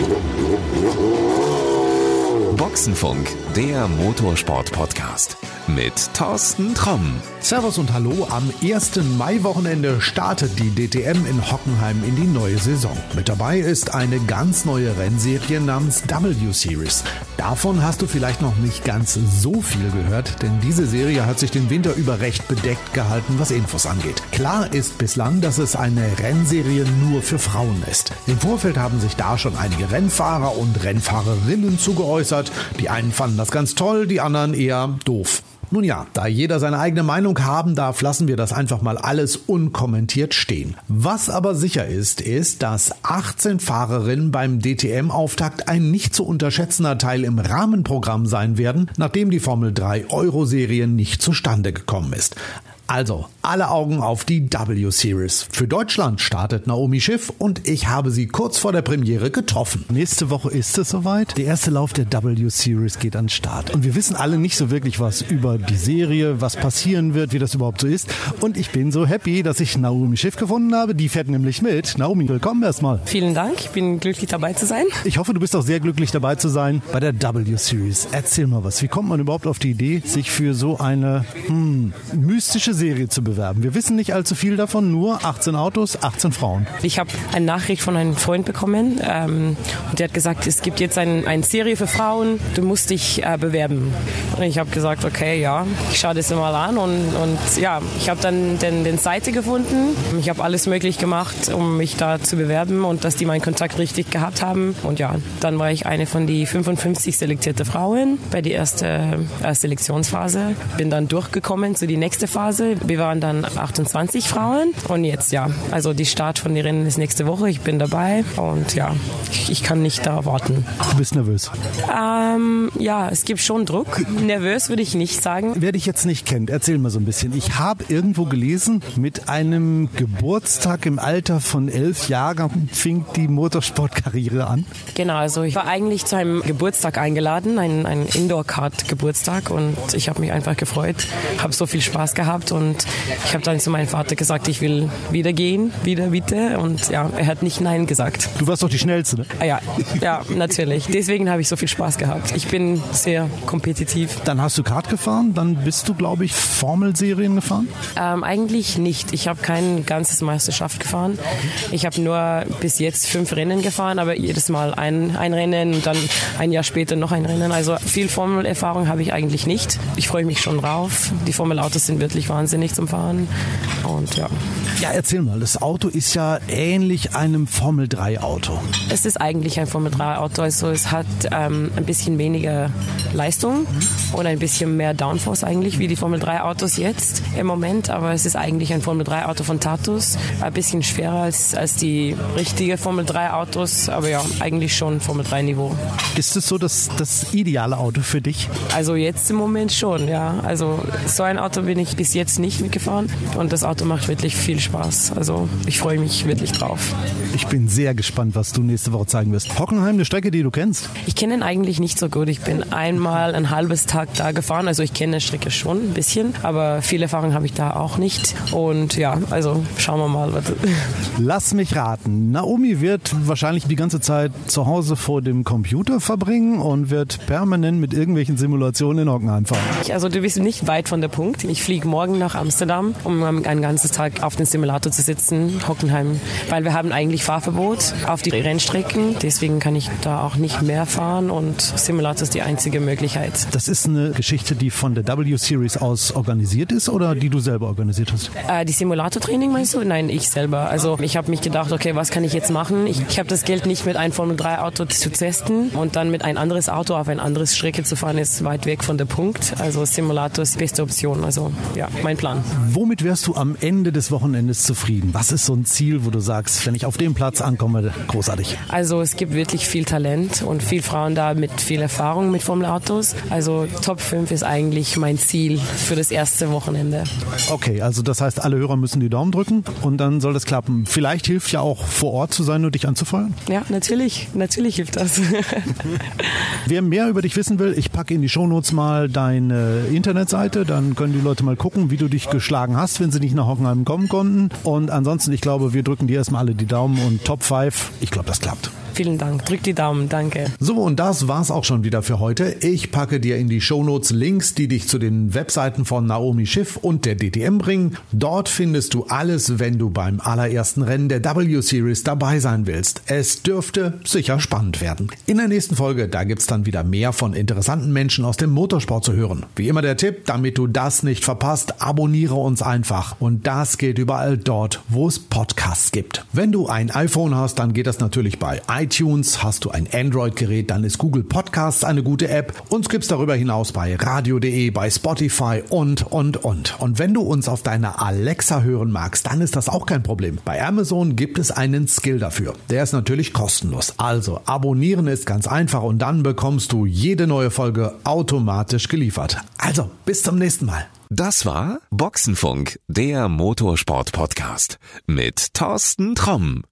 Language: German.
よっよっよっ。Boxenfunk, der Motorsport-Podcast mit Thorsten Tromm. Servus und Hallo. Am ersten Maiwochenende startet die DTM in Hockenheim in die neue Saison. Mit dabei ist eine ganz neue Rennserie namens W Series. Davon hast du vielleicht noch nicht ganz so viel gehört, denn diese Serie hat sich den Winter über recht bedeckt gehalten, was Infos angeht. Klar ist bislang, dass es eine Rennserie nur für Frauen ist. Im Vorfeld haben sich da schon einige Rennfahrer und Rennfahrerinnen zugeäußert. Die einen fanden das ganz toll, die anderen eher doof. Nun ja, da jeder seine eigene Meinung haben darf, lassen wir das einfach mal alles unkommentiert stehen. Was aber sicher ist, ist, dass 18 Fahrerinnen beim DTM-Auftakt ein nicht zu unterschätzender Teil im Rahmenprogramm sein werden, nachdem die Formel 3 Euro-Serie nicht zustande gekommen ist. Also, alle Augen auf die W-Series. Für Deutschland startet Naomi Schiff und ich habe sie kurz vor der Premiere getroffen. Nächste Woche ist es soweit. Der erste Lauf der W-Series geht an den Start. Und wir wissen alle nicht so wirklich was über die Serie, was passieren wird, wie das überhaupt so ist. Und ich bin so happy, dass ich Naomi Schiff gefunden habe. Die fährt nämlich mit. Naomi, willkommen erstmal. Vielen Dank. Ich bin glücklich dabei zu sein. Ich hoffe, du bist auch sehr glücklich dabei zu sein bei der W-Series. Erzähl mal was. Wie kommt man überhaupt auf die Idee, sich für so eine hm, mystische Serie zu bewerben. Wir wissen nicht allzu viel davon, nur 18 Autos, 18 Frauen. Ich habe eine Nachricht von einem Freund bekommen ähm, und der hat gesagt, es gibt jetzt ein, eine Serie für Frauen, du musst dich äh, bewerben. Und ich habe gesagt, okay, ja, ich schaue das mal an und, und ja, ich habe dann den, den Seite gefunden. Ich habe alles möglich gemacht, um mich da zu bewerben und dass die meinen Kontakt richtig gehabt haben. Und ja, dann war ich eine von die 55 selektierte Frauen bei der ersten äh, Selektionsphase. Bin dann durchgekommen zu die nächste Phase. Wir waren dann 28 Frauen und jetzt ja, also die Start von den Rennen ist nächste Woche. Ich bin dabei und ja, ich, ich kann nicht da warten. Du bist nervös? Ähm, ja, es gibt schon Druck. Nervös würde ich nicht sagen. Wer dich jetzt nicht kennt, erzähl mal so ein bisschen. Ich habe irgendwo gelesen, mit einem Geburtstag im Alter von elf Jahren fing die Motorsportkarriere an. Genau, also ich war eigentlich zu einem Geburtstag eingeladen, ein, ein Indoor-Kart-Geburtstag und ich habe mich einfach gefreut, habe so viel Spaß gehabt und ich habe dann zu meinem Vater gesagt, ich will wieder gehen, wieder bitte und ja, er hat nicht Nein gesagt. Du warst doch die Schnellste, ne? Ah, ja, ja, natürlich. Deswegen habe ich so viel Spaß gehabt. Ich bin sehr kompetitiv. Dann hast du Kart gefahren, dann bist du, glaube ich, Formelserien gefahren? Ähm, eigentlich nicht. Ich habe kein ganzes Meisterschaft gefahren. Ich habe nur bis jetzt fünf Rennen gefahren, aber jedes Mal ein, ein Rennen und dann ein Jahr später noch ein Rennen. Also viel Formelerfahrung habe ich eigentlich nicht. Ich freue mich schon drauf. Die Formelautos sind wirklich wahnsinnig zum Fahren und ja. Ja, erzähl mal, das Auto ist ja ähnlich einem Formel 3 Auto. Es ist eigentlich ein Formel 3 Auto, also es hat ähm, ein bisschen weniger Leistung und ein bisschen mehr Downforce eigentlich wie die Formel 3 Autos jetzt im Moment, aber es ist eigentlich ein Formel 3 Auto von Tatus, ein bisschen schwerer als, als die richtige Formel 3 Autos, aber ja, eigentlich schon Formel 3 Niveau. Ist es so das, das ideale Auto für dich? Also jetzt im Moment schon, ja. Also so ein Auto bin ich bis jetzt nicht mitgefahren und das Auto macht wirklich viel Spaß. Also ich freue mich wirklich drauf. Ich bin sehr gespannt, was du nächste Woche zeigen wirst. Hockenheim, eine Strecke, die du kennst? Ich kenne ihn eigentlich nicht so gut. Ich bin einmal ein halbes Tag da gefahren. Also ich kenne die Strecke schon ein bisschen, aber viel Erfahrung habe ich da auch nicht. Und ja, also schauen wir mal. Lass mich raten. Naomi wird wahrscheinlich die ganze Zeit zu Hause vor dem Computer verbringen und wird permanent mit irgendwelchen Simulationen in Hockenheim fahren. Also du bist nicht weit von der Punkt. Ich fliege morgen nach Amsterdam, um einen ganzen Tag auf den Simulator zu sitzen, Hockenheim, weil wir haben eigentlich Fahrverbot auf die Rennstrecken. Deswegen kann ich da auch nicht mehr fahren und Simulator ist die einzige Möglichkeit. Das ist eine Geschichte, die von der W-Series aus organisiert ist oder die du selber organisiert hast? Äh, die Simulatortraining meinst du? Nein, ich selber. Also ich habe mich gedacht, okay, was kann ich jetzt machen? Ich, ich habe das Geld nicht mit einem Formel 3 Auto zu testen und dann mit ein anderes Auto auf ein anderes Strecke zu fahren, ist weit weg von der Punkt. Also Simulator ist die beste Option. Also ja, mein Plan. Womit wärst du am Ende des Wochenendes zufrieden? Was ist so ein Ziel, wo du sagst, wenn ich auf dem Platz ankomme, großartig? Also es gibt wirklich viel Talent und viel Frauen da mit viel Erfahrung mit Formelautos. Also Top 5 ist eigentlich mein Ziel für das erste Wochenende. Okay, also das heißt, alle Hörer müssen die Daumen drücken und dann soll das klappen. Vielleicht hilft ja auch vor Ort zu sein und dich anzufeuern? Ja, natürlich. Natürlich hilft das. Wer mehr über dich wissen will, ich packe in die Shownotes mal deine Internetseite, dann können die Leute mal gucken, wie du dich geschlagen hast, wenn sie nicht nach Hockenheim kommen konnten. Und ansonsten, ich glaube, wir drücken dir erstmal alle die Daumen und Top 5, ich glaube, das klappt. Vielen Dank. Drück die Daumen. Danke. So, und das war's auch schon wieder für heute. Ich packe dir in die Shownotes Links, die dich zu den Webseiten von Naomi Schiff und der DTM bringen. Dort findest du alles, wenn du beim allerersten Rennen der W-Series dabei sein willst. Es dürfte sicher spannend werden. In der nächsten Folge, da gibt's dann wieder mehr von interessanten Menschen aus dem Motorsport zu hören. Wie immer der Tipp, damit du das nicht verpasst, abonniere uns einfach. Und das geht überall dort, wo es Podcasts gibt. Wenn du ein iPhone hast, dann geht das natürlich bei iTunes. Hast du ein Android-Gerät, dann ist Google Podcasts eine gute App. Uns gibt's darüber hinaus bei radio.de, bei Spotify und, und, und. Und wenn du uns auf deiner Alexa hören magst, dann ist das auch kein Problem. Bei Amazon gibt es einen Skill dafür. Der ist natürlich kostenlos. Also abonnieren ist ganz einfach und dann bekommst du jede neue Folge automatisch geliefert. Also, bis zum nächsten Mal. Das war Boxenfunk, der Motorsport-Podcast mit Thorsten Tromm.